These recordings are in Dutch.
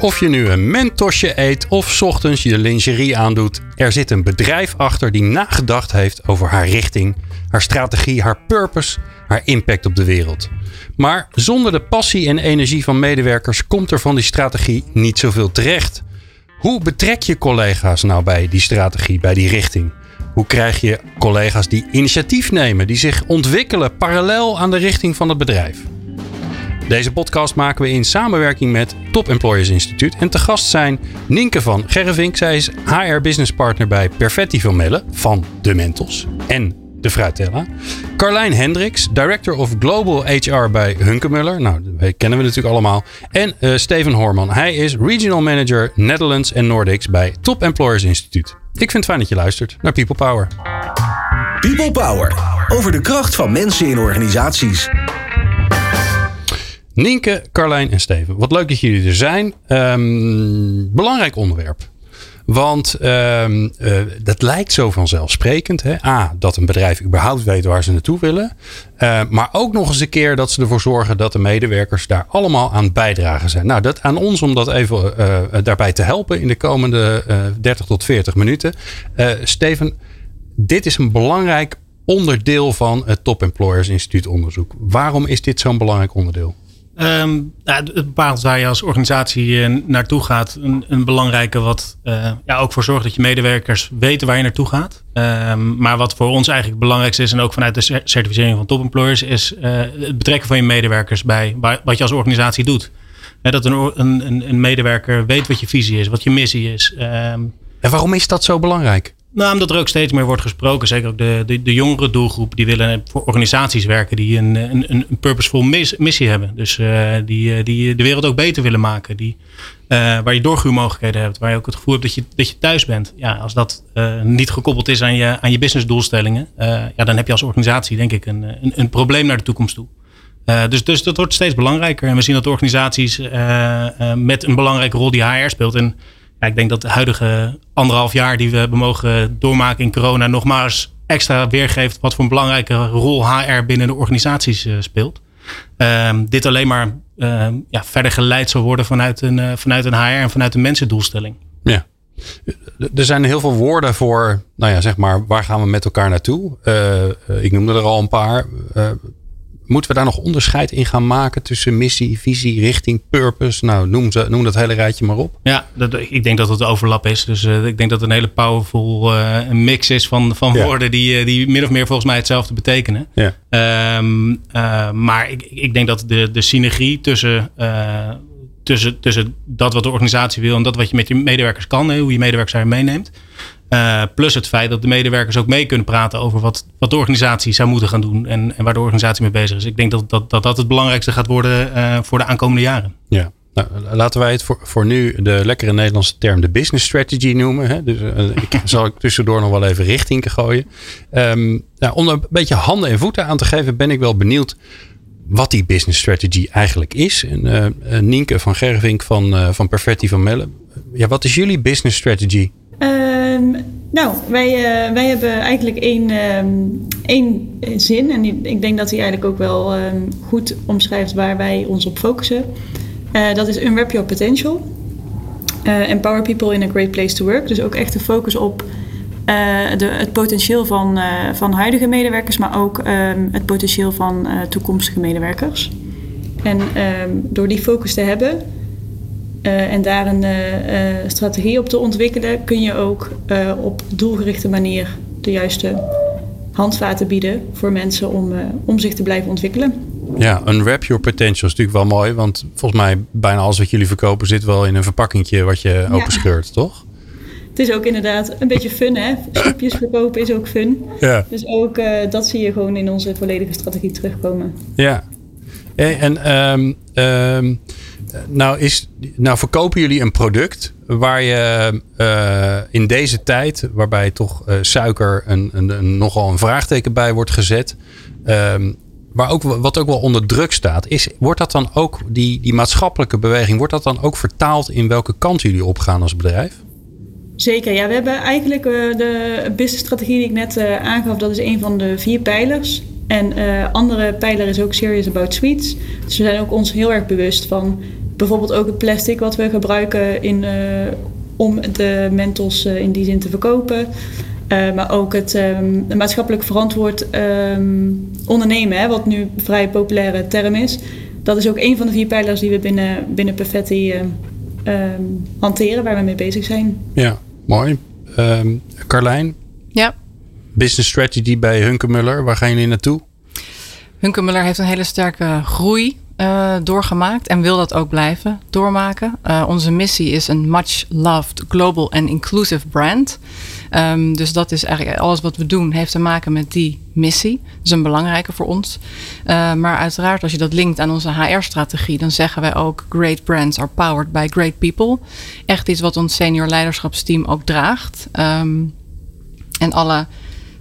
Of je nu een mentosje eet of ochtends je lingerie aandoet, er zit een bedrijf achter die nagedacht heeft over haar richting, haar strategie, haar purpose, haar impact op de wereld. Maar zonder de passie en energie van medewerkers komt er van die strategie niet zoveel terecht. Hoe betrek je collega's nou bij die strategie, bij die richting? Hoe krijg je collega's die initiatief nemen, die zich ontwikkelen parallel aan de richting van het bedrijf? Deze podcast maken we in samenwerking met Top Employers Instituut. En te gast zijn Nienke van Gerrevink. Zij is HR Business Partner bij Perfetti van Melle van De Mentos en de Fruitella. Carlijn Hendricks, Director of Global HR bij Hunkemuller. Nou, dat kennen we natuurlijk allemaal. En uh, Steven Horman. Hij is Regional Manager Netherlands en Nordics bij Top Employers Instituut. Ik vind het fijn dat je luistert naar People Power. People Power. Over de kracht van mensen in organisaties. Nienke, Carlijn en Steven. Wat leuk dat jullie er zijn. Um, belangrijk onderwerp. Want um, dat lijkt zo vanzelfsprekend. Hè? A, dat een bedrijf überhaupt weet waar ze naartoe willen. Uh, maar ook nog eens een keer dat ze ervoor zorgen dat de medewerkers daar allemaal aan bijdragen zijn. Nou, dat aan ons om dat even uh, daarbij te helpen in de komende 30 tot 40 minuten. Steven, dit is een belangrijk onderdeel van het Top Employers Instituut onderzoek. Waarom is dit zo'n belangrijk onderdeel? Um, het bepaalt waar je als organisatie uh, naartoe gaat. Een, belangrijke wat uh, ja, ook voor zorgt dat je medewerkers weten waar je naartoe gaat. Um, maar wat voor ons eigenlijk het belangrijkste is, en ook vanuit de certificering van top employers, is uh, het betrekken van je medewerkers bij wat je als organisatie doet. dat een, een, een, medewerker weet wat je visie is, wat je missie is. Um, en waarom is dat zo belangrijk? Nou, omdat er ook steeds meer wordt gesproken. Zeker ook de, de, de jongere doelgroep. Die willen voor organisaties werken die een, een, een purposeful missie hebben. Dus uh, die, die de wereld ook beter willen maken. Die, uh, waar je doorgroeimogelijkheden hebt. Waar je ook het gevoel hebt dat je, dat je thuis bent. Ja, als dat niet gekoppeld is aan je, aan je businessdoelstellingen. ja, dan heb je als organisatie denk ik een, een, een probleem naar de toekomst toe. dus, dus dat wordt steeds belangrijker. En we zien dat organisaties met een belangrijke rol die HR speelt. En ja, ik denk dat de huidige anderhalf jaar die we hebben mogen doormaken in corona nogmaals extra weergeeft wat voor een belangrijke rol HR binnen de organisaties uh, speelt. Uh, dit alleen maar uh, ja, verder geleid zal worden vanuit een, uh, vanuit een HR en vanuit een mensendoelstelling. Ja. Er zijn heel veel woorden voor, nou ja, zeg maar, waar gaan we met elkaar naartoe? ik noemde er al een paar. Moeten we daar nog onderscheid in gaan maken tussen missie, visie, richting, purpose? Nou, noem, ze, noem dat hele rijtje maar op. Ja, dat, ik denk dat het overlap is. Dus uh, ik denk dat het een hele powerful uh, mix is van, van ja. woorden die, uh, die min of meer volgens mij hetzelfde betekenen. Ja. Um, maar ik, ik denk dat de, de synergie tussen, tussen, tussen dat wat de organisatie wil en dat wat je met je medewerkers kan, hoe je medewerkers daar meeneemt. Uh, plus het feit dat de medewerkers ook mee kunnen praten over wat, wat de organisatie zou moeten gaan doen en, en waar de organisatie mee bezig is. Ik denk dat dat, dat, dat het belangrijkste gaat worden uh, voor de aankomende jaren. Ja. Nou, laten wij het voor, voor nu de lekkere Nederlandse term de business strategy noemen. Hè? Dus uh, ik zal ik tussendoor nog wel even richting gooien. Um, nou, om een beetje handen en voeten aan te geven, ben ik wel benieuwd wat die business strategy eigenlijk is. En, Nienke van Gervink van, van Perfetti van Melle. Ja, wat is jullie business strategy? Um, nou, wij, uh, wij hebben eigenlijk één, um, één zin. En ik denk dat hij eigenlijk ook wel um, goed omschrijft waar wij ons op focussen. Uh, dat is Unwrap Your Potential. Empower people in a great place to work. Dus ook echt de focus op de, het potentieel van, van huidige medewerkers, maar ook het potentieel van toekomstige medewerkers. En door die focus te hebben, uh, en daar een uh, strategie op te ontwikkelen, kun je ook op doelgerichte manier de juiste handvaten bieden voor mensen om, om zich te blijven ontwikkelen. Ja, unwrap your potential is natuurlijk wel mooi, want volgens mij bijna alles wat jullie verkopen zit wel in een verpakkingje wat je openscheurt, ja. toch? Het is ook inderdaad een beetje fun, hè? Snoepjes verkopen is ook fun. Ja. Dus ook dat zie je gewoon in onze volledige strategie terugkomen. Ja, Hey, en ehm, ehm, nou, is, nou verkopen jullie een product waar je eh, in deze tijd, waarbij toch uh, suiker een, een, nogal een vraagteken bij wordt gezet, um, maar ook, wat ook wel onder druk staat, is, wordt dat dan ook, die, die maatschappelijke beweging, wordt dat dan ook vertaald in welke kant jullie opgaan als bedrijf? Zeker, ja. We hebben eigenlijk uh, de businessstrategie die ik net aangaf, dat is een van de vier pijlers. En uh, andere pijler is ook Serious About Sweets. Dus we zijn ook ons heel erg bewust van bijvoorbeeld ook het plastic wat we gebruiken in, om de mentos in die zin te verkopen. Uh, maar ook het um, maatschappelijk verantwoord um, ondernemen, hè, wat nu een vrij populaire term is. Dat is ook een van de vier pijlers die we binnen, binnen Perfetti uh, um, hanteren, waar we mee bezig zijn. Ja, mooi. Carlijn? Ja. Business strategy bij Hunkemuller, waar gaan jullie naartoe? Hunkemuller heeft een hele sterke groei uh, doorgemaakt en wil dat ook blijven doormaken. Uh, onze missie is een much loved global and inclusive brand. Um, dus dat is eigenlijk alles wat we doen heeft te maken met die missie. Dat is een belangrijke voor ons. Uh, maar uiteraard als je dat linkt aan onze HR-strategie, dan zeggen wij ook great brands are powered by great people. Echt iets wat ons senior leiderschapsteam ook draagt. Um, en alle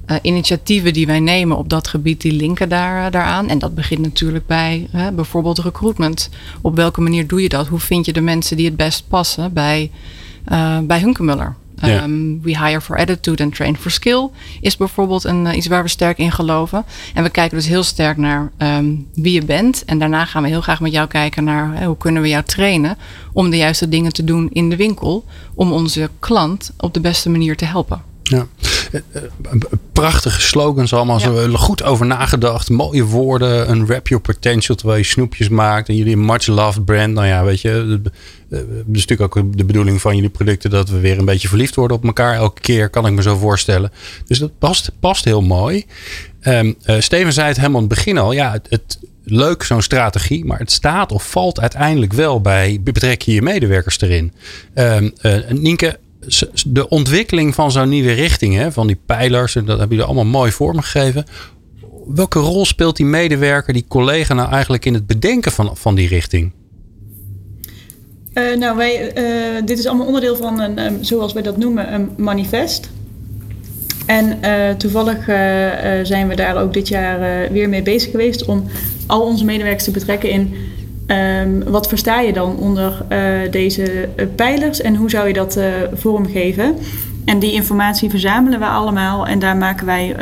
uh, initiatieven die wij nemen op dat gebied, die linken daar, uh, daaraan. En dat begint natuurlijk bij uh, bijvoorbeeld recruitment. Op welke manier doe je dat? Hoe vind je de mensen die het best passen bij, bij Hunkemuller? Ja. Um, we hire for attitude and train for skill is bijvoorbeeld een, iets waar we sterk in geloven. En we kijken dus heel sterk naar um, wie je bent. En daarna gaan we heel graag met jou kijken naar hoe kunnen we jou trainen om de juiste dingen te doen in de winkel. Om onze klant op de beste manier te helpen. Ja, prachtige slogans allemaal. Ja. Zo goed over nagedacht. Mooie woorden. Een rap your potential terwijl je snoepjes maakt. En jullie een much loved brand. Nou ja, weet je. Het is natuurlijk ook de bedoeling van jullie producten. Dat we weer een beetje verliefd worden op elkaar. Elke keer kan ik me zo voorstellen. Dus dat past, past heel mooi. Um, uh, Steven zei het helemaal in het begin al. Ja, het, het leuk zo'n strategie, maar het staat of valt uiteindelijk wel bij betrek je je medewerkers erin. Um, uh, Nienke, de ontwikkeling van zo'n nieuwe richting, hè, van die pijlers, en dat hebben jullie allemaal mooi vormgegeven. Welke rol speelt die medewerker, die collega nou eigenlijk in het bedenken van, van die richting? Uh, nou, wij, uh, dit is allemaal onderdeel van een, um, zoals wij dat noemen, een manifest. En uh, toevallig zijn we daar ook dit jaar weer mee bezig geweest om al onze medewerkers te betrekken in Um, wat versta je dan onder uh, deze uh, pijlers en hoe zou je dat uh, vormgeven? En die informatie verzamelen we allemaal en daar maken wij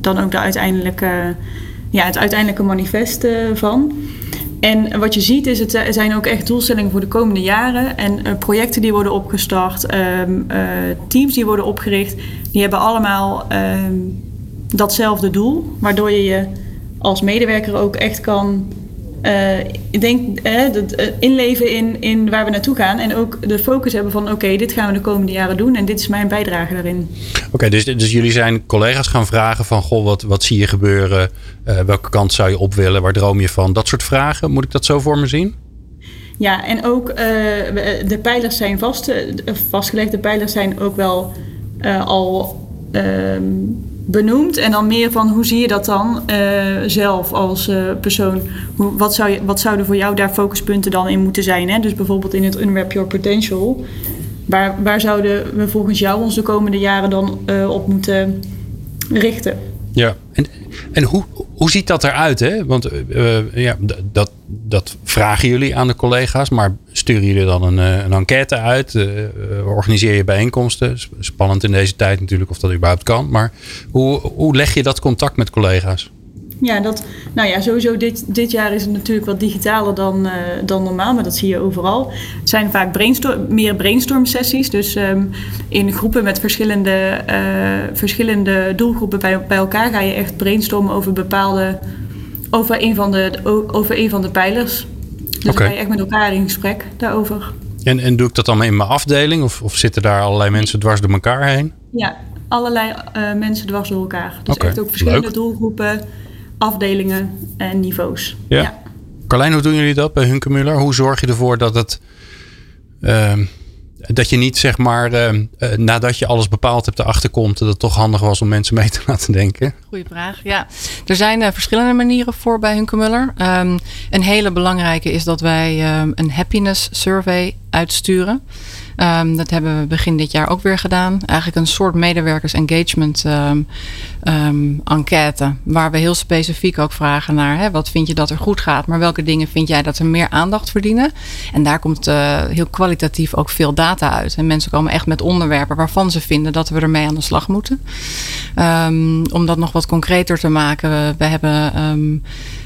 dan ook de uiteindelijke, ja, het uiteindelijke manifest van. En wat je ziet is, het zijn ook echt doelstellingen voor de komende jaren. En projecten die worden opgestart, um, teams die worden opgericht, die hebben allemaal um, datzelfde doel. Waardoor je je als medewerker ook echt kan uh, ik denk uh, dat, uh, inleven in, in waar we naartoe gaan. En ook de focus hebben van oké, okay, dit gaan we de komende jaren doen. En dit is mijn bijdrage daarin. Oké, okay, dus, dus jullie zijn collega's gaan vragen van goh, wat, wat zie je gebeuren? welke kant zou je op willen? Waar droom je van? Dat soort vragen. Moet ik dat zo voor me zien? Ja, en ook de pijlers zijn vast, vastgelegd. De pijlers zijn ook wel al ehm, benoemd. En dan meer van hoe zie je dat dan uh, zelf als uh, persoon? Hoe, wat, zou je, wat zouden voor jou daar focuspunten dan in moeten zijn? Hè? Dus bijvoorbeeld in het Unwrap Your Potential. Waar, waar zouden we volgens jou ons de komende jaren dan uh, op moeten richten? Ja, en, en hoe, hoe ziet dat eruit? Hè? Want ja, dat, dat vragen jullie aan de collega's, maar sturen jullie dan een, een enquête uit? Uh, organiseer je bijeenkomsten? Spannend in deze tijd natuurlijk of dat überhaupt kan. Maar hoe, hoe leg je dat contact met collega's? Ja, dat, nou ja, sowieso dit, dit jaar is het natuurlijk wat digitaler dan, dan normaal, maar dat zie je overal. Het zijn vaak brainstorm, meer brainstorm sessies, dus um, in groepen met verschillende, verschillende doelgroepen bij, bij elkaar ga je echt brainstormen over bepaalde, over een van de, over een van de pijlers. Dus okay. ga je echt met elkaar in gesprek daarover. En, en doe ik dat dan in mijn afdeling of, of zitten daar allerlei mensen dwars door elkaar heen? Ja, allerlei uh, mensen dwars door elkaar. Dus okay. echt ook verschillende Leuk. doelgroepen afdelingen en niveaus. Ja. ja. Carlijn, hoe doen jullie dat bij Hunkemuller? Hoe zorg je ervoor dat het uh, dat je niet zeg maar uh, nadat je alles bepaald hebt erachter komt dat het toch handig was om mensen mee te laten denken? Goeie vraag. Ja, er zijn uh, verschillende manieren voor bij Hunkemuller. Um, een hele belangrijke is dat wij um, een happiness survey uitsturen. Um, dat hebben we begin dit jaar ook weer gedaan. Eigenlijk een soort medewerkers engagement um, um, enquête. Waar we heel specifiek ook vragen naar hè, wat vind je dat er goed gaat. Maar welke dingen vind jij dat er meer aandacht verdienen. En daar komt uh, heel kwalitatief ook veel data uit. En mensen komen echt met onderwerpen waarvan ze vinden dat we ermee aan de slag moeten. om dat nog wat concreter te maken. We, we hebben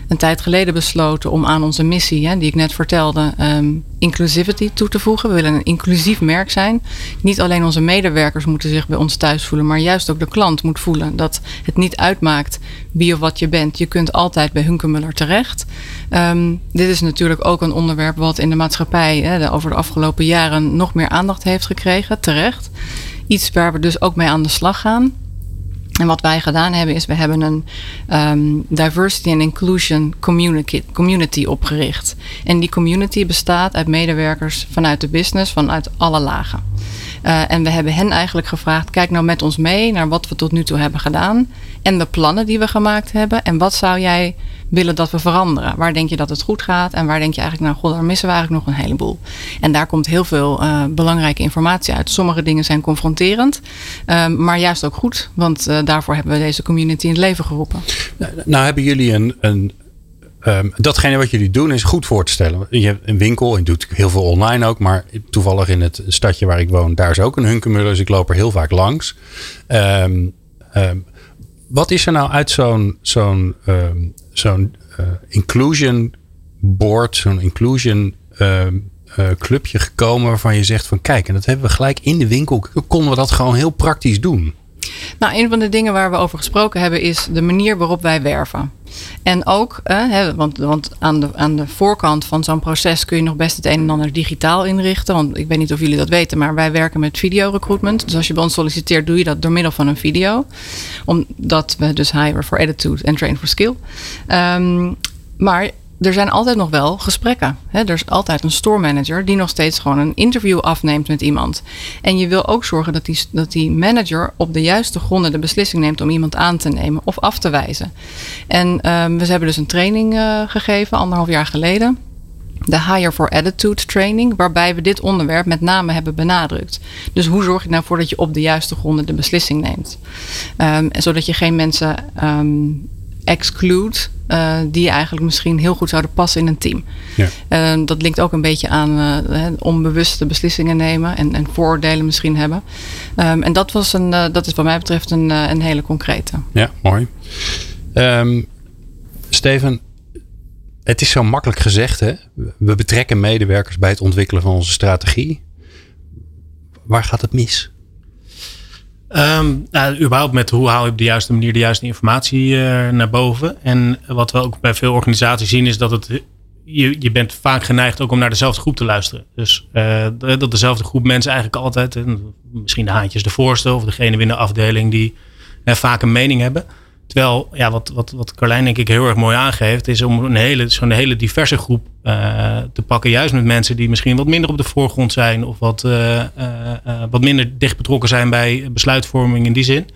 een tijd geleden besloten om aan onze missie, hè, die ik net vertelde, um, inclusivity toe te voegen. We willen een inclusief merk zijn. Niet alleen onze medewerkers moeten zich bij ons thuis voelen, maar juist ook de klant moet voelen dat het niet uitmaakt wie of wat je bent. Je kunt altijd bij Hunkemuller terecht. Um, dit is natuurlijk ook een onderwerp wat in de maatschappij hè, over de afgelopen jaren nog meer aandacht heeft gekregen, terecht. Iets waar we dus ook mee aan de slag gaan. En wat wij gedaan hebben is, we hebben een um, diversity and inclusion community, community opgericht. En die community bestaat uit medewerkers vanuit de business, vanuit alle lagen. Uh, en we hebben hen eigenlijk gevraagd: kijk nou met ons mee naar wat we tot nu toe hebben gedaan. En de plannen die we gemaakt hebben. En wat zou jij willen dat we veranderen? Waar denk je dat het goed gaat? En waar denk je eigenlijk, nou, god, daar missen we eigenlijk nog een heleboel. En daar komt heel veel uh, belangrijke informatie uit. Sommige dingen zijn confronterend, uh, maar juist ook goed. Want uh, daarvoor hebben we deze community in het leven geroepen. Nou, nou hebben jullie een, een Um, datgene wat jullie doen is goed voor te stellen. Je hebt een winkel en doet heel veel online ook. Maar toevallig in het stadje waar ik woon, daar is ook een Hunkemuller. Dus ik loop er heel vaak langs. Um, wat is er nou uit zo'n zo'n zo'n uh, inclusion board, zo'n inclusion uh, clubje gekomen waarvan je zegt van kijk, en dat hebben we gelijk in de winkel, konden we dat gewoon heel praktisch doen? Nou, een van de dingen waar we over gesproken hebben is de manier waarop wij werven. En ook, eh, want, want aan, de, aan de voorkant van zo'n proces kun je nog best het een en ander digitaal inrichten. Want ik weet niet of jullie dat weten, maar wij werken met videorecruitment. Dus als je bij ons solliciteert, doe je dat door middel van een video. Omdat we dus hire for attitude en train for skill. Um, maar er zijn altijd nog wel gesprekken. er is altijd een store manager die nog steeds gewoon een interview afneemt met iemand. En je wil ook zorgen dat die, dat die manager op de juiste gronden de beslissing neemt om iemand aan te nemen of af te wijzen. En um, we hebben dus een training uh, gegeven, anderhalf jaar geleden. De Hire for Attitude training, waarbij we dit onderwerp met name hebben benadrukt. Dus hoe zorg je nou voor dat je op de juiste gronden de beslissing neemt? Um, zodat je geen mensen um, exclude uh, die eigenlijk misschien heel goed zouden passen in een team. Ja. Uh, dat linkt ook een beetje aan uh, onbewuste beslissingen nemen en, en vooroordelen misschien hebben. Um, en dat, was een, dat is wat mij betreft een, een hele concrete. Ja, mooi. Um, Steven, het is zo makkelijk gezegd. Hè? We betrekken medewerkers bij het ontwikkelen van onze strategie. Waar gaat het mis? Um, überhaupt met hoe haal je op de juiste manier de juiste informatie uh, naar boven. En wat we ook bij veel organisaties zien is dat het, je, je bent vaak geneigd ook om naar dezelfde groep te luisteren. Dus uh, dat dezelfde groep mensen eigenlijk altijd, misschien de haantjes de voorste of degene binnen de afdeling die uh, vaak een mening hebben. Terwijl, ja, wat, wat, wat Carlijn denk ik heel erg mooi aangeeft, is om een hele, zo'n hele diverse groep uh, te pakken. Juist met mensen die misschien wat minder op de voorgrond zijn of wat, uh, uh, wat minder dicht betrokken zijn bij besluitvorming in die zin.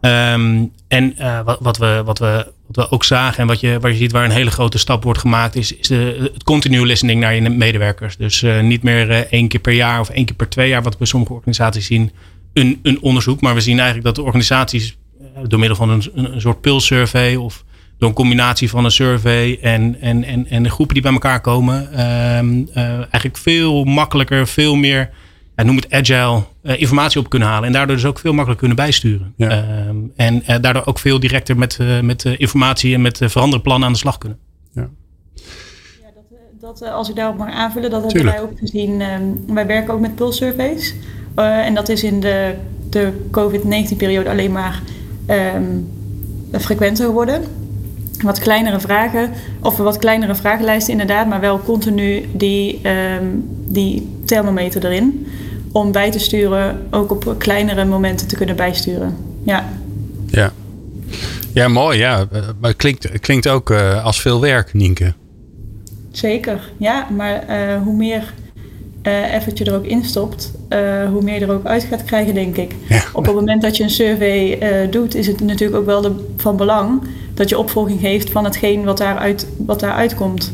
Um, en wat, wat, we, wat, we, wat we ook zagen en wat je, waar je ziet waar een hele grote stap wordt gemaakt, is, de, het continue listening naar je medewerkers. Dus niet meer één keer per jaar of één keer per twee jaar, wat we sommige organisaties zien, een, een onderzoek. Maar we zien eigenlijk dat de organisaties door middel van een, een soort pulsurvey of door een combinatie van een survey en, en, en, en de groepen die bij elkaar komen, um, uh, eigenlijk veel makkelijker, veel meer, ja, noem het agile, uh, informatie op kunnen halen. En daardoor dus ook veel makkelijker kunnen bijsturen. Ja. Um, en uh, daardoor ook veel directer met, met informatie en met veranderde plannen aan de slag kunnen. Ja. ja dat, dat, als ik daarop mag aanvullen, dat hebben wij ook gezien. Um, wij werken ook met pulsurveys. en dat is in de, de COVID-19-periode alleen maar um, frequenter geworden. Wat kleinere vragen, of wat kleinere vragenlijsten inderdaad, maar wel continu die, um, die thermometer erin. Om bij te sturen, ook op kleinere momenten te kunnen bijsturen. Ja. Ja, ja mooi. Ja. Maar het klinkt, klinkt ook uh, als veel werk, Nienke. Zeker, ja. Maar uh, hoe meer uh, effortje er ook in stopt, uh, hoe meer je er ook uit gaat krijgen, denk ik. Ja. Op het moment dat je een survey uh, doet, is het natuurlijk ook wel de, van belang dat je opvolging geeft van hetgeen wat daaruit, wat daaruit komt.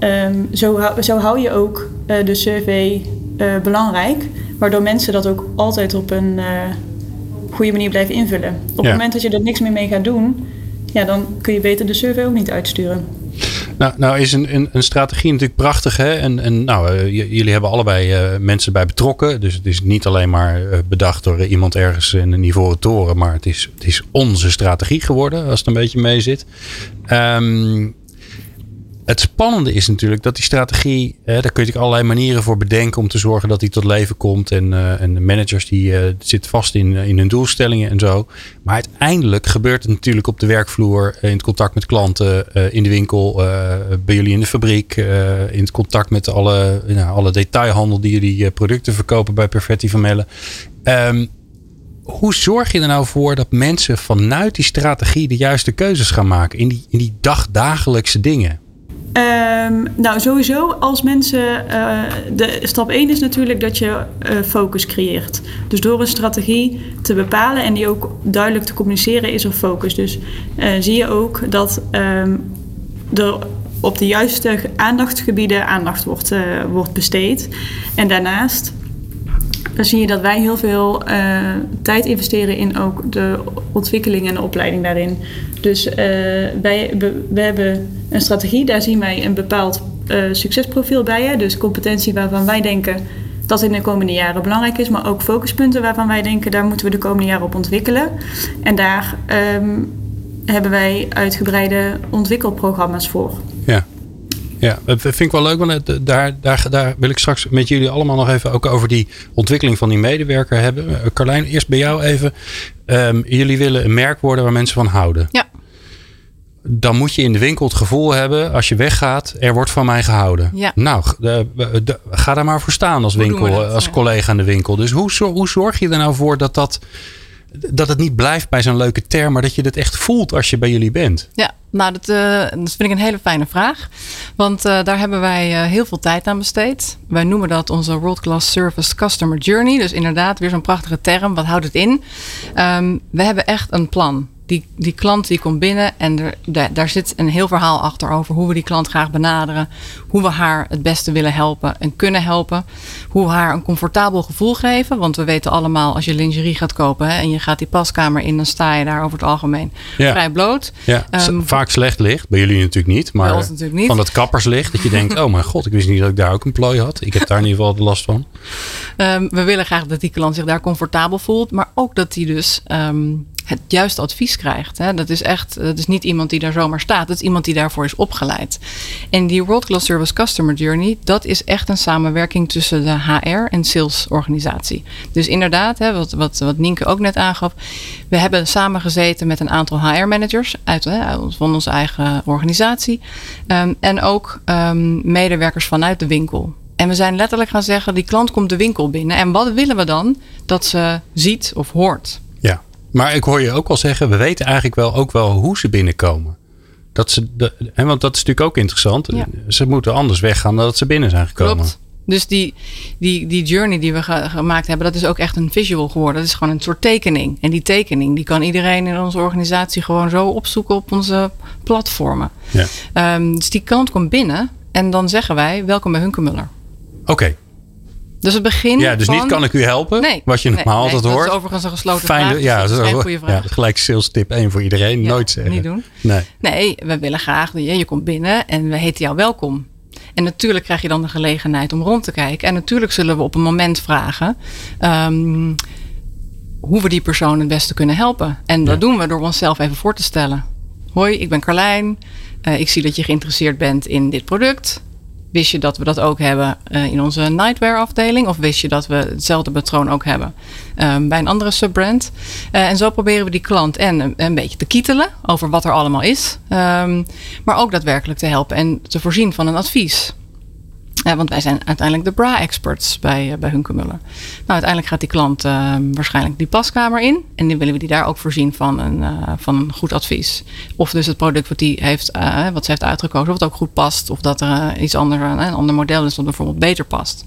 Um, zo, zo hou je ook de survey belangrijk, waardoor mensen dat ook altijd op een goede manier blijven invullen. Op ja. het moment dat je er niks meer mee gaat doen, ja, dan kun je beter de survey ook niet uitsturen. Nou, nou is een, een, een, strategie natuurlijk prachtig. Hè? En, en nou, uh, jullie hebben allebei uh, mensen bij betrokken. Dus het is niet alleen maar uh, bedacht door iemand ergens in een ivoren toren. Maar het is, het is onze strategie geworden, als het een beetje mee zit. Um, het spannende is natuurlijk dat die strategie, daar kun je allerlei manieren voor bedenken om te zorgen dat die tot leven komt. En, uh, en de managers die uh, zitten vast in, in hun doelstellingen en zo. Maar uiteindelijk gebeurt het natuurlijk op de werkvloer, in het contact met klanten, in de winkel, bij jullie in de fabriek, in het contact met alle, nou, alle detailhandel die jullie producten verkopen bij Perfetti van Melle. Um, hoe zorg je er nou voor dat mensen vanuit die strategie de juiste keuzes gaan maken in die, in die dagdagelijkse dingen? Um, nou, sowieso als mensen. Uh, de stap 1 is natuurlijk dat je uh, focus creëert. Dus door een strategie te bepalen en die ook duidelijk te communiceren, is er focus. Dus uh, zie je ook dat um, er op de juiste aandachtsgebieden aandacht wordt, wordt besteed. En daarnaast dan zie je dat wij heel veel uh, tijd investeren in ook de ontwikkeling en de opleiding daarin. Dus uh, wij we hebben een strategie, daar zien wij een bepaald uh, succesprofiel bij. Hè? Dus competentie waarvan wij denken dat in de komende jaren belangrijk is, maar ook focuspunten waarvan wij denken daar moeten we de komende jaren op ontwikkelen. En daar um, hebben wij uitgebreide ontwikkelprogramma's voor. Ja. Dat vind ik wel leuk, want daar, daar, daar wil ik straks met jullie allemaal nog even ook over die ontwikkeling van die medewerker hebben. Carlijn, eerst bij jou even. Um, jullie willen een merk worden waar mensen van houden. Ja. Dan moet je in de winkel het gevoel hebben, als je weggaat, er wordt van mij gehouden. Ja. Nou, de, de, ga daar maar voor staan als, winkel, als collega in de winkel. Dus hoe, hoe zorg je er nou voor dat dat dat het niet blijft bij zo'n leuke term, maar dat je het echt voelt als je bij jullie bent? Ja, nou, dat, dat vind ik een hele fijne vraag. Want uh, daar hebben wij uh, heel veel tijd aan besteed. Wij noemen dat onze World Class Service Customer Journey. Dus inderdaad, weer zo'n prachtige term. Wat houdt het in? Um, we hebben echt een plan. Die, die klant die komt binnen en er, daar, daar zit een heel verhaal achter over hoe we die klant graag benaderen. Hoe we haar het beste willen helpen en kunnen helpen. Hoe we haar een comfortabel gevoel geven. Want we weten allemaal als je lingerie gaat kopen hè, en je gaat die paskamer in, dan sta je daar over het algemeen ja. vrij bloot. Ja, um, vaak slecht licht. Bij jullie natuurlijk niet. Maar natuurlijk niet. van dat kapperslicht dat je denkt, oh mijn god, ik wist niet dat ik daar ook een plooi had. Ik heb daar in ieder geval last van. Um, we willen graag dat die klant zich daar comfortabel voelt. Maar ook dat hij dus um, het juiste advies krijgt. Hè. Dat is echt, dat is niet iemand die daar zomaar staat. Dat is iemand die daarvoor is opgeleid. En die World Class Service Customer Journey, dat is echt een samenwerking tussen de HR en salesorganisatie. Dus inderdaad, hè, wat, wat, wat Nienke ook net aangaf. We hebben samen gezeten met een aantal HR-managers uit, hè, van onze eigen organisatie. Um, en ook um, medewerkers vanuit de winkel. En we zijn letterlijk gaan zeggen, die klant komt de winkel binnen. En wat willen we dan? Dat ze ziet of hoort. Maar ik hoor je ook al zeggen, we weten eigenlijk wel ook wel hoe ze binnenkomen. Dat ze de, hè, want dat is natuurlijk ook interessant. Ja. Ze moeten anders weggaan dan dat ze binnen zijn gekomen. Klopt. Dus die, die, die journey die we ge gemaakt hebben, dat is ook echt een visual geworden. Dat is gewoon een soort tekening. En die tekening die kan iedereen in onze organisatie gewoon zo opzoeken op onze platformen. Ja. Um, dus die klant komt binnen en dan zeggen wij welkom bij Hunkemuller. Oké. Okay. Dus het begin. Ja, dus van... niet kan ik u helpen. Nee, wat je normaal nee, altijd nee, hoort. Dat is overigens een gesloten Fijne, vraag. Dus ja, dat is geen goede vraag. Ja, gelijk sales tip 1 voor iedereen. Ja, Nooit zeggen. Niet doen. Nee. nee, we willen graag. Je, je komt binnen en we heten jou welkom. En natuurlijk krijg je dan de gelegenheid om rond te kijken. En natuurlijk zullen we op een moment vragen. Um, hoe we die persoon het beste kunnen helpen. En dat ja. doen we door onszelf even voor te stellen. Hoi, ik ben Carlijn. Uh, ik zie dat je geïnteresseerd bent in dit product. Wist je dat we dat ook hebben uh, in onze nightwear afdeling? Of wist je dat we hetzelfde patroon ook hebben um, bij een andere subbrand? Uh, en zo proberen we die klant en een, beetje te kietelen over wat er allemaal is. Um, maar ook daadwerkelijk te helpen en te voorzien van een advies. Ja, want wij zijn uiteindelijk de bra-experts bij, uh, bij Hunkemuller. Nou, uiteindelijk gaat die klant uh, waarschijnlijk die paskamer in. En dan willen we die daar ook voorzien van een, uh, van een goed advies. Of dus het product wat, die heeft, wat ze heeft uitgekozen, het ook goed past. Of dat er iets ander, een ander model is dat bijvoorbeeld beter past.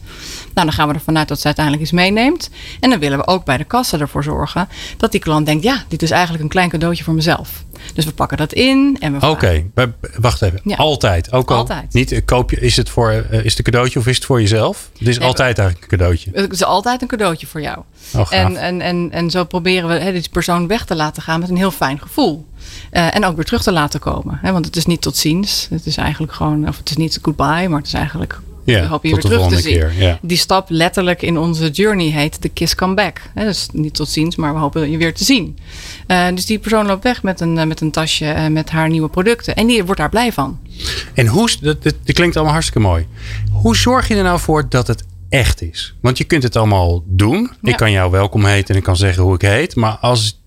Nou, dan gaan we ervan uit dat ze uiteindelijk iets meeneemt. En dan willen we ook bij de kassa ervoor zorgen dat die klant denkt... ja, dit is eigenlijk een klein cadeautje voor mezelf. Dus we pakken dat in en we... Oké, okay. wacht even. Ja. Altijd? Ook al altijd. Niet, koop je, is het voor... is het een cadeautje of is het voor jezelf? Het is nee, altijd eigenlijk een cadeautje. Het is altijd een cadeautje voor jou. Oh, en, en, en, en zo proberen we hè, die persoon weg te laten gaan met een heel fijn gevoel. Uh, en ook weer terug te laten komen. Hè, want het is niet tot ziens. Het is eigenlijk gewoon, of het is niet goodbye, maar het is eigenlijk ja, we hopen je weer terug te zien. Keer, ja. Die stap letterlijk in onze journey heet de kiss come back. He, dus niet tot ziens, maar we hopen je weer te zien. Uh, dus die persoon loopt weg met een, uh, met een tasje uh, met haar nieuwe producten. En die wordt daar blij van. En hoe, dat, dat, dat klinkt allemaal hartstikke mooi. Hoe zorg je er nou voor dat het echt is? Want je kunt het allemaal doen. Ja. Ik kan jou welkom heten en ik kan zeggen hoe ik heet. Maar als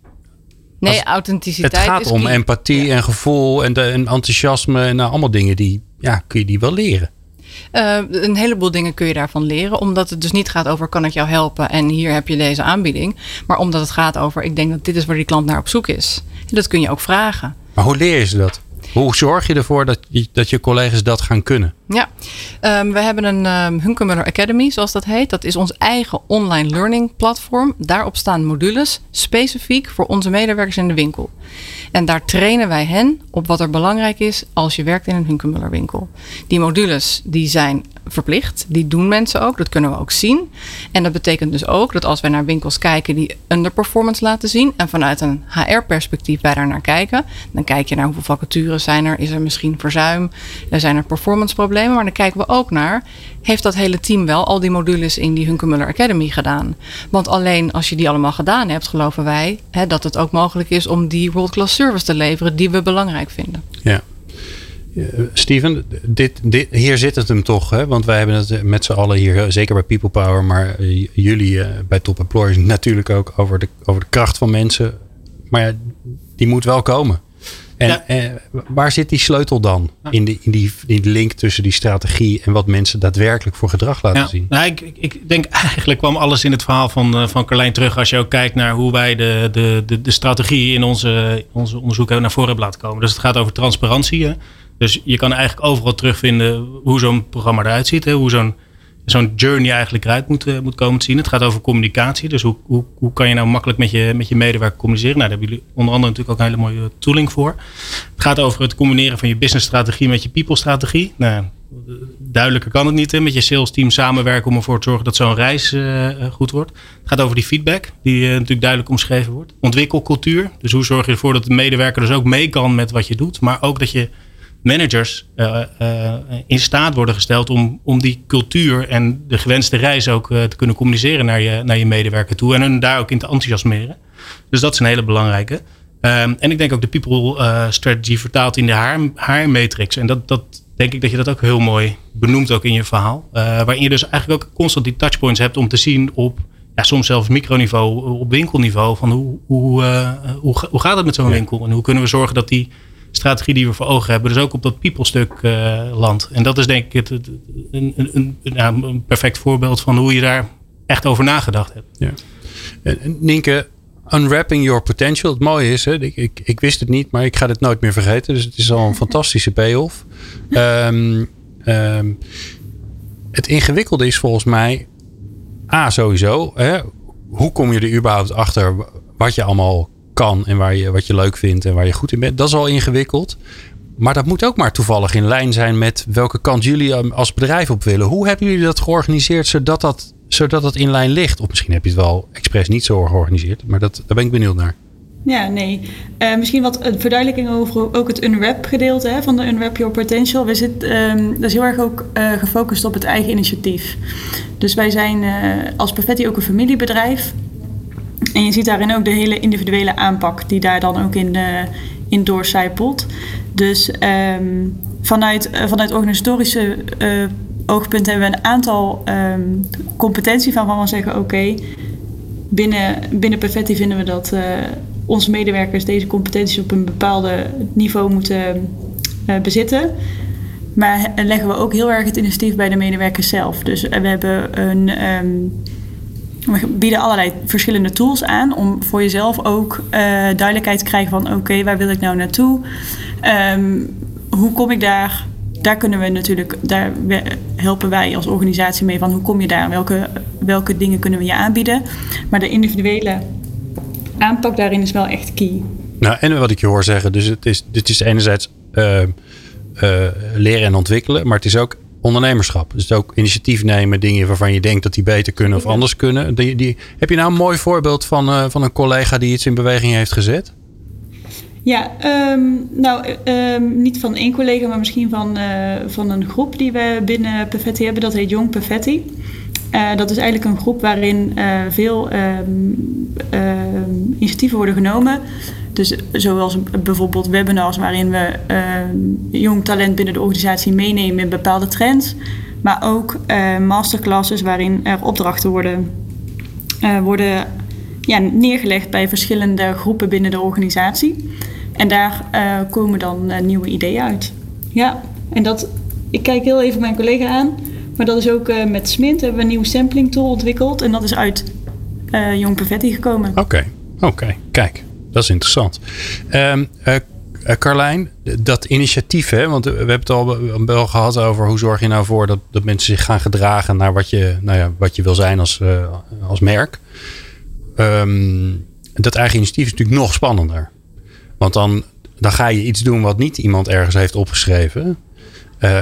Nee, authenticiteit het gaat is om key. empathie Ja. en gevoel en, de, en enthousiasme en nou, allemaal dingen die ja, kun je die wel leren. Eh, een heleboel dingen kun je daarvan leren. Omdat het dus niet gaat over kan ik jou helpen en hier heb je deze aanbieding. Maar omdat het gaat over ik denk dat dit is waar die klant naar op zoek is. Dat kun je ook vragen. Maar hoe leer je ze dat? Hoe zorg je ervoor dat dat je collega's dat gaan kunnen? Ja, Ehm, we hebben een um, Hunkemuller Academy, zoals dat heet. Dat is ons eigen online learning platform. Daarop staan modules specifiek voor onze medewerkers in de winkel. En daar trainen wij hen op wat er belangrijk is als je werkt in een Hunkemuller winkel. Die modules die zijn verplicht. Die doen mensen ook. Dat kunnen we ook zien. En dat betekent dus ook dat als wij naar winkels kijken die underperformance laten zien. En vanuit een HR-perspectief wij daar naar kijken. Dan kijk je naar hoeveel vacatures zijn er. Is er misschien verzuim? Er zijn er performance problemen. Maar dan kijken we ook naar. Heeft dat hele team wel al die modules in die Hunkemuller Academy gedaan? Want alleen als je die allemaal gedaan hebt, geloven wij hè, dat het ook mogelijk is om die world-class service te leveren die we belangrijk vinden. Ja. Steven, dit, dit, hier zit het hem toch. Hè? Want wij hebben het met z'n allen hier, zeker bij People Power, maar eh, jullie eh, bij Top Employers natuurlijk ook over de, over de kracht van mensen. Maar ja, die moet wel komen. En Ja. eh, waar zit die sleutel dan? In, de, in, die, in die link tussen die strategie en wat mensen daadwerkelijk voor gedrag laten Ja, zien? nou, ik, ik- denk eigenlijk kwam alles in het verhaal van, eh, van Carlijn terug. Als je ook kijkt naar hoe wij de, de, de, de strategie in onze, onze onderzoek hebben naar voren hebben laten komen. Dus het gaat over transparantie. Hè? Dus je kan eigenlijk overal terugvinden hoe zo'n programma eruit ziet. Hè? Hoe zo'n zo'n journey eigenlijk eruit moet, eh, moet komen te zien. Het gaat over communicatie. Dus hoe, hoe, hoe kan je nou makkelijk met je, met je medewerker communiceren? Nou, daar hebben jullie onder andere natuurlijk ook een hele mooie tooling voor. Het gaat over het combineren van je businessstrategie met je people-strategie. Nou, duidelijker kan het niet. Hè? Met je sales team samenwerken om ervoor te zorgen dat zo'n reis eh, eh, goed wordt. Het gaat over die feedback, die natuurlijk duidelijk omschreven wordt. Ontwikkelcultuur. Dus hoe zorg je ervoor dat de medewerker dus ook mee kan met wat je doet. Maar ook dat je managers eh, eh, in staat worden gesteld om, om die cultuur en de gewenste reis ook eh, te kunnen communiceren naar je, naar je medewerker toe. En hun daar ook in te enthousiasmeren. Dus dat is een hele belangrijke. Ehm, en ik denk ook de people strategy vertaald in de haar, haar matrix. En dat, dat denk ik dat je dat ook heel mooi benoemt ook in je verhaal. Waarin je dus eigenlijk ook constant die touchpoints hebt om te zien op ja, soms zelfs microniveau, op winkelniveau. Van hoe, hoe, hoe, hoe gaat het met zo'n Ja. winkel? En hoe kunnen we zorgen dat die strategie die we voor ogen hebben, dus ook op dat people stuk eh, landt. En dat is denk ik het, het- een, een, een, ja, een perfect voorbeeld van hoe je daar echt over nagedacht hebt. En- en Nienke, unwrapping your potential. Het mooie is, hè, ik, ik, ik wist het niet, maar ik ga dit nooit meer vergeten. Dus het is al een fantastische payoff. Ehm, het ingewikkelde is volgens mij, A, sowieso. Hè, hoe kom je er überhaupt achter wat je allemaal kan en waar je, wat je leuk vindt en waar je goed in bent? Dat is al ingewikkeld. Maar dat moet ook maar toevallig in lijn zijn met welke kant jullie als bedrijf op willen. Hoe hebben jullie dat georganiseerd zodat dat, zodat dat in lijn ligt? Of misschien heb je het wel expres niet zo georganiseerd, maar dat, daar ben ik benieuwd naar. Ja, nee. Eh, misschien wat een verduidelijking over ook het unwrap gedeelte hè, van de Unwrap Your Potential. We zitten, ehm, dat is heel erg ook eh, gefocust op het eigen initiatief. Dus wij zijn eh, als Perfetti ook een familiebedrijf. En je ziet daarin ook de hele individuele aanpak die daar dan ook in, in doorcijpelt. Dus ehm, vanuit, eh, vanuit organisatorische eh, oogpunt hebben we een aantal ehm competentie van waarvan we zeggen oké, binnen, binnen Perfetti vinden we dat onze medewerkers deze competenties op een bepaalde niveau moeten bezitten. Maar leggen we ook heel erg het initiatief bij de medewerkers zelf. Dus we hebben een. ehm, we bieden allerlei verschillende tools aan om voor jezelf ook eh, duidelijkheid te krijgen van oké, waar wil ik nou naartoe? Ehm, hoe kom ik daar? Daar kunnen we natuurlijk, daar helpen wij als organisatie mee van hoe kom je daar? Welke, welke dingen kunnen we je aanbieden? Maar de individuele aanpak daarin is wel echt key. Nou, en wat ik je hoor zeggen, dus het is, dit is enerzijds eh, eh, leren en ontwikkelen, maar het is ook ondernemerschap. Dus ook initiatief nemen, dingen waarvan je denkt dat die beter kunnen of Ja. anders kunnen. Die, die, heb je nou een mooi voorbeeld van, eh, van een collega die iets in beweging heeft gezet? Ja, ehm, nou, ehm, niet van één collega, maar misschien van, eh, van een groep die we binnen Perfetti hebben. Dat heet Jong Perfetti. Eh, dat is eigenlijk een groep waarin veel ehm, initiatieven worden genomen. Dus zoals bijvoorbeeld webinars waarin we ehm, jong talent binnen de organisatie meenemen in bepaalde trends. Maar ook eh, masterclasses waarin er opdrachten worden, eh, worden ja, neergelegd bij verschillende groepen binnen de organisatie. En daar eh, komen dan eh, nieuwe ideeën uit. Ja, en dat, ik kijk heel even mijn collega aan. Maar dat is ook eh, met Smint hebben we een nieuwe sampling tool ontwikkeld. En dat is uit eh, Jong Perfetti gekomen. Oké, oké, kijk, dat is interessant. Eh, Carlijn, dat initiatief, hè, want we hebben het al wel gehad over hoe zorg je nou voor dat, dat mensen zich gaan gedragen naar wat je, nou ja, wat je wil zijn als, eh, als merk. Ehm, dat eigen initiatief is natuurlijk nog spannender. Want dan, dan ga je iets doen wat niet iemand ergens heeft opgeschreven.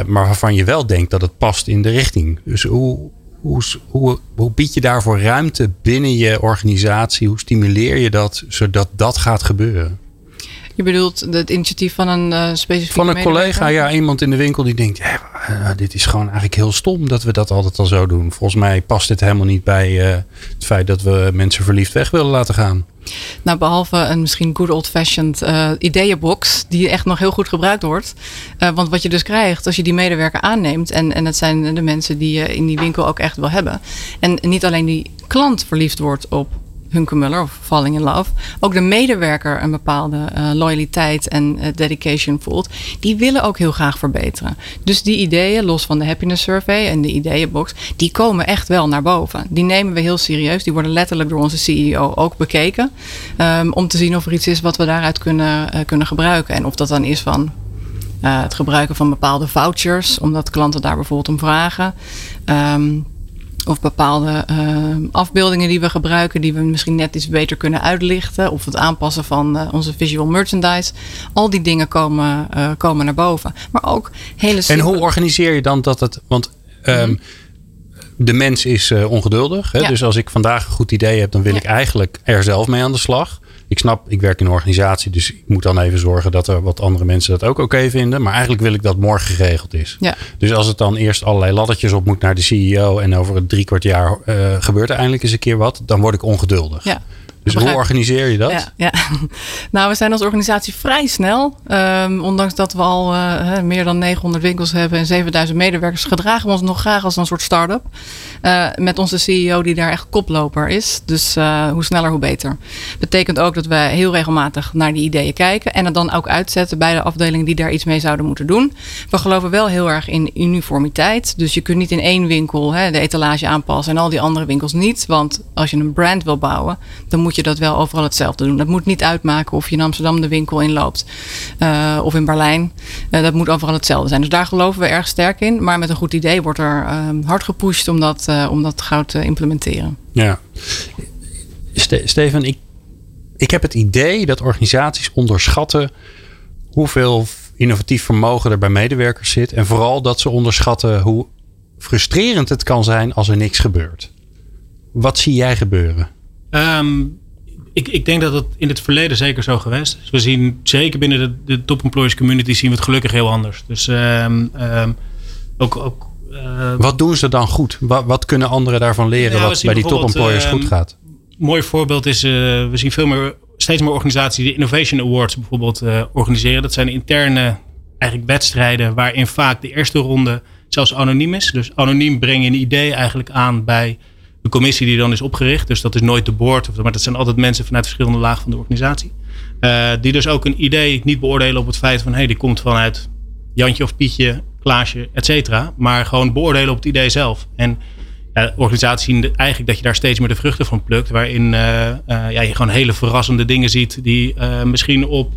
maar waarvan je wel denkt dat het past in de richting. Dus hoe, hoe, hoe, hoe bied je daarvoor ruimte binnen je organisatie? Hoe stimuleer je dat zodat dat gaat gebeuren? Je bedoelt het initiatief van een eh specifieke Van een medewerker? collega, ja, iemand in de winkel die denkt: ja, eh, dit is gewoon eigenlijk heel stom dat we dat altijd al zo doen. Volgens mij past dit helemaal niet bij eh, het feit dat we mensen verliefd weg willen laten gaan. Nou, behalve een misschien good old-fashioned eh, ideeënbox, die echt nog heel goed gebruikt wordt. Eh, want wat je dus krijgt als je die medewerker aanneemt, en, en dat zijn de mensen die je in die winkel ook echt wil hebben. En niet alleen die klant verliefd wordt op Hunke Muller of Falling in Love, ook de medewerker een bepaalde eh, loyaliteit en eh, dedication voelt, die willen ook heel graag verbeteren. Dus die ideeën, los van de happiness survey en de ideeënbox, die komen echt wel naar boven. Die nemen we heel serieus. Die worden letterlijk door onze CEO ook bekeken. ehm, om te zien of er iets is wat we daaruit kunnen, eh, kunnen gebruiken. En of dat dan is van het gebruiken van bepaalde vouchers, omdat klanten daar bijvoorbeeld om vragen. Ehm, of bepaalde ehm, afbeeldingen die we gebruiken, die we misschien net iets beter kunnen uitlichten. Of het aanpassen van eh, onze visual merchandise. Al die dingen komen, eh, komen naar boven. Maar ook hele En simpele- hoe organiseer je dan dat het. Want ehm, de mens is eh, ongeduldig. Hè? Ja. Dus als ik vandaag een goed idee heb, dan wil Ja. ik eigenlijk er zelf mee aan de slag. Ik snap, ik werk in een organisatie, dus ik moet dan even zorgen dat er wat andere mensen dat ook oké vinden. Maar eigenlijk wil ik dat morgen geregeld is. Ja. Dus als het dan eerst allerlei laddertjes op moet naar de CEO en over het drie kwart jaar eh, gebeurt er eindelijk eens een keer wat, dan word ik ongeduldig. Ja. Dus hoe organiseer je dat? Ja, ja. Nou, we zijn als organisatie vrij snel. Ehm, ondanks dat we al eh, meer dan 900 winkels hebben en 7000 medewerkers, gedragen we ons nog graag als een soort start-up. Eh, met onze CEO die daar echt koploper is. Dus eh, hoe sneller, hoe beter. Betekent ook dat we heel regelmatig naar die ideeën kijken en het dan ook uitzetten bij de afdelingen die daar iets mee zouden moeten doen. We geloven wel heel erg in uniformiteit. Dus je kunt niet in één winkel hè, de etalage aanpassen en al die andere winkels niet. Want als je een brand wil bouwen, dan moet je dat wel overal hetzelfde doen. Dat moet niet uitmaken of je in Amsterdam de winkel inloopt eh, of in Berlijn. Eh, dat moet overal hetzelfde zijn. Dus daar geloven we erg sterk in. Maar met een goed idee wordt er eh, hard gepusht om dat, eh, om dat gauw te implementeren. Ja. Ste- Steven, ik, ik heb het idee dat organisaties onderschatten hoeveel innovatief vermogen er bij medewerkers zit. En vooral dat ze onderschatten hoe frustrerend het kan zijn als er niks gebeurt. Wat zie jij gebeuren? Ehm, ik, ik denk dat het in het verleden zeker zo geweest is. We zien zeker binnen de, de top employees community zien we het gelukkig heel anders. Dus ehm, ehm, ook, ook eh, Wat doen ze dan goed? Wat, wat kunnen anderen daarvan leren Ja, wat bij die top employers ehm, goed gaat? Een mooi voorbeeld is, eh, we zien veel meer, steeds meer organisaties die Innovation Awards bijvoorbeeld eh, organiseren. Dat zijn interne eigenlijk wedstrijden waarin vaak de eerste ronde zelfs anoniem is. Dus anoniem breng je een idee eigenlijk aan bij de commissie die dan is opgericht. Dus dat is nooit de board, maar dat zijn altijd mensen vanuit verschillende lagen van de organisatie. Eh, die dus ook een idee niet beoordelen op het feit van, hé, hey, die komt vanuit Jantje of Pietje Klaasje, et cetera. Maar gewoon beoordelen op het idee zelf. En ja, organisaties zien eigenlijk dat je daar steeds meer de vruchten van plukt. Waarin ja, je gewoon hele verrassende dingen ziet die misschien op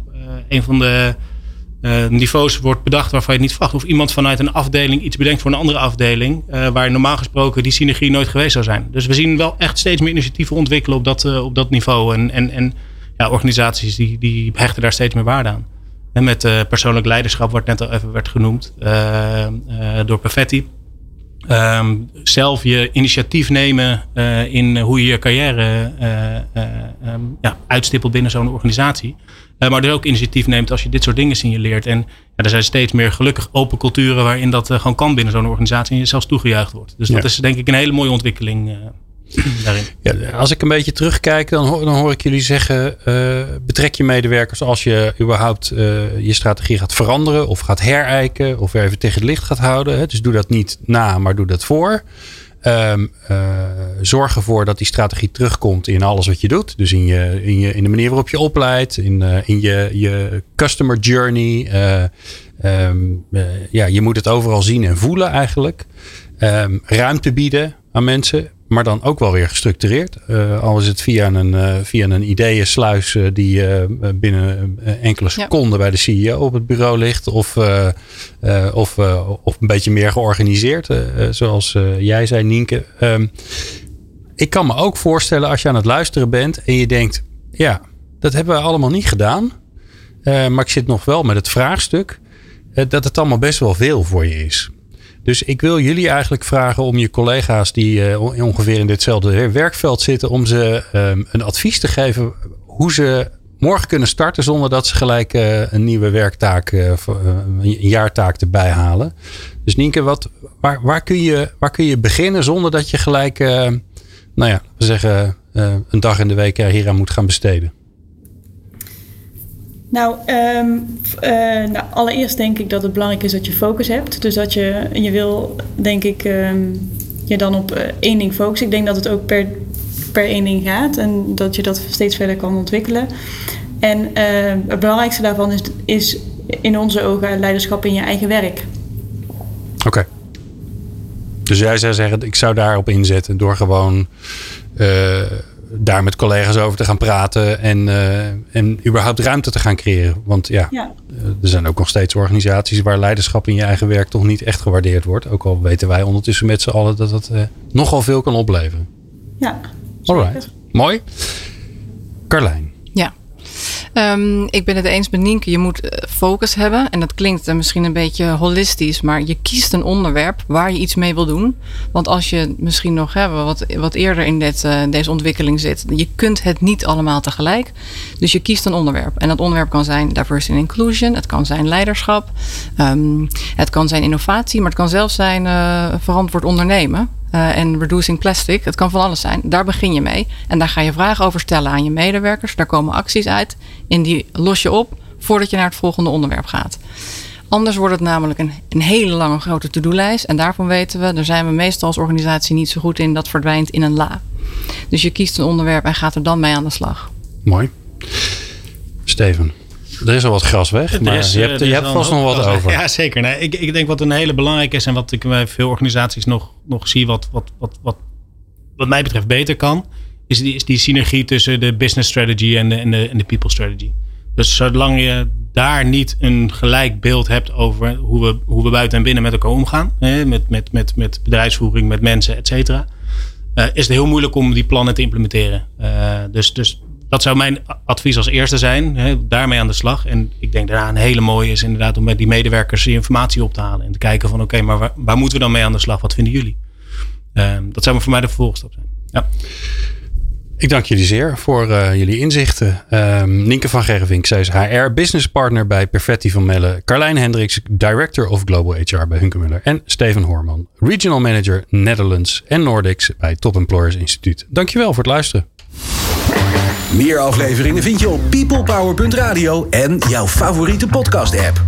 een van de uh, niveaus wordt bedacht waarvan je het niet verwacht. Of iemand vanuit een afdeling iets bedenkt voor een andere afdeling. Uh, waar normaal gesproken die synergie nooit geweest zou zijn. Dus we zien wel echt steeds meer initiatieven ontwikkelen op dat, uh, op dat niveau. En, en, en ja, organisaties die, die hechten daar steeds meer waarde aan. En met persoonlijk leiderschap, wat net al even werd genoemd door Perfetti. Um, zelf je initiatief nemen in hoe je je carrière um, ja, uitstippelt binnen zo'n organisatie. Uh, maar dus ook initiatief neemt als je dit soort dingen signaleert. En ja, er zijn steeds meer gelukkig open culturen waarin dat uh, gewoon kan binnen zo'n organisatie en je zelfs toegejuicht wordt. Dus dat is denk ik een hele mooie ontwikkeling. Uh, daarin. Ja, als ik een beetje terugkijk, dan hoor, dan hoor ik jullie zeggen: betrek je medewerkers als je überhaupt je strategie gaat veranderen of gaat herijken of even tegen het licht gaat houden. Hè? Dus doe dat niet na, maar doe dat voor. Um, zorg ervoor dat die strategie terugkomt in alles wat je doet. Dus in, je, in, je, in de manier waarop je opleidt, in, uh, in je, je customer journey. Uh, um, ja, je moet het overal zien en voelen eigenlijk. Um, ruimte bieden aan mensen maar dan ook wel weer gestructureerd. Uh, al is het via een, uh, via een ideeënsluis uh, die binnen enkele seconden bij de CEO op het bureau ligt. Of, of, of een beetje meer georganiseerd, zoals jij zei, Nienke. Um, ik kan me ook voorstellen als je aan het luisteren bent en je denkt: ja, dat hebben we allemaal niet gedaan. maar ik zit nog wel met het vraagstuk dat het allemaal best wel veel voor je is. Dus ik wil jullie eigenlijk vragen om je collega's die uh, ongeveer in ditzelfde werkveld zitten, om ze um, een advies te geven hoe ze morgen kunnen starten zonder dat ze gelijk uh, een nieuwe werktaak, een jaartaak erbij halen. Dus Nienke, wat, waar, waar, kun je, waar kun je beginnen zonder dat je gelijk, nou ja, we zeggen een dag in de week hier aan moet gaan besteden? Nou, um, uh, nou, allereerst denk ik dat het belangrijk is dat je focus hebt. Dus dat je, je wil, denk ik, um, je dan op uh, één ding focussen. Ik denk dat het ook per, per één ding gaat en dat je dat steeds verder kan ontwikkelen. En uh, het belangrijkste daarvan is, is in onze ogen leiderschap in je eigen werk. Oké. Dus jij zou zeggen, ik zou daarop inzetten door gewoon daar met collega's over te gaan praten en, uh, en überhaupt ruimte te gaan creëren. Want ja, ja, eh, er zijn ook nog steeds organisaties waar leiderschap in je eigen werk toch niet echt gewaardeerd wordt. Ook al weten wij ondertussen met z'n allen dat dat uh, nogal veel kan opleveren. Ja. Alright. Mooi. Carlijn. Um, ik ben het eens met Nienke. Je moet eh, focus hebben. En dat klinkt misschien een beetje holistisch. Maar je kiest een onderwerp waar je iets mee wil doen. Want als je misschien nog hè, wat, wat eerder in dit, uh, deze ontwikkeling zit. Je kunt het niet allemaal tegelijk. Dus je kiest een onderwerp. En dat onderwerp kan zijn diversity and inclusion. Het kan zijn leiderschap. Um, het kan zijn innovatie. Maar het kan zelfs zijn verantwoord ondernemen. Uh, en reducing plastic. Het kan van alles zijn. Daar begin je mee. En daar ga je vragen over stellen aan je medewerkers. Daar komen acties uit. En die los je op voordat je naar het volgende onderwerp gaat. Anders wordt het namelijk een, een hele lange grote to-do-lijst. En daarvan weten we, daar zijn we meestal als organisatie niet zo goed in. Dat verdwijnt in een la. Dus je kiest een onderwerp en gaat er dan mee aan de slag. Mooi. Steven. Er is al wat gras weg, maar is, je hebt, je hebt vast nog wat over. Ja, zeker. Nee, ik, ik denk wat een hele belangrijke is en wat ik bij veel organisaties nog, nog zie, wat, wat, wat, wat, wat mij betreft beter kan, is die, is die synergie tussen de business strategy en de, en, de, en de people strategy. Dus zolang je daar niet een gelijk beeld hebt over hoe we, hoe we buiten en binnen met elkaar omgaan, hè, met, met, met, met bedrijfsvoering, met mensen, et cetera, uh, is het heel moeilijk om die plannen te implementeren. Uh, dus, dus dat zou mijn advies als eerste zijn. Hè, daarmee aan de slag. En ik denk daarna een hele mooie is inderdaad om met die medewerkers die informatie op te halen. En te kijken van oké, maar waar, waar, moeten we dan mee aan de slag? Wat vinden jullie? Um, dat zou voor mij de vervolgstap zijn. Ja. Ik dank jullie zeer voor uh, jullie inzichten. Um, Nienke van Gervink, zij is HR Business Partner bij Perfetti van Melle. Carlijn Hendricks, Director of Global HR bij Hunkemuller. En Steven Hoorman, Regional Manager Netherlands en Nordics bij Top Employers Instituut. Dankjewel voor het luisteren. Meer afleveringen vind je op peoplepower.radio en jouw favoriete podcast app.